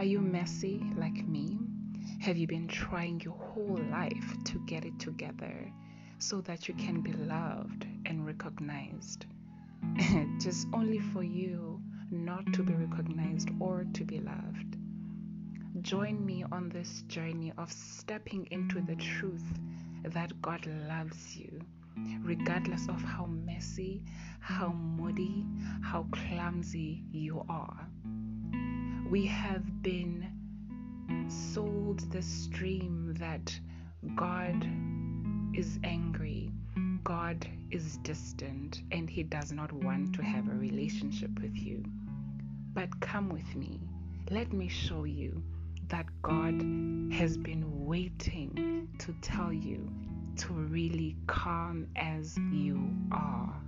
Are you messy like me? Have you been trying your whole life to get it together so that you can be loved and recognized? Just only for you not to be recognized or to be loved. Join me on this journey of stepping into the truth that God loves you, regardless of how messy, how muddy, how clumsy you are. We have been sold the stream that God is angry, God is distant, and He does not want to have a relationship with you. But come with me. Let me show you that God has been waiting to tell you to really come as you are.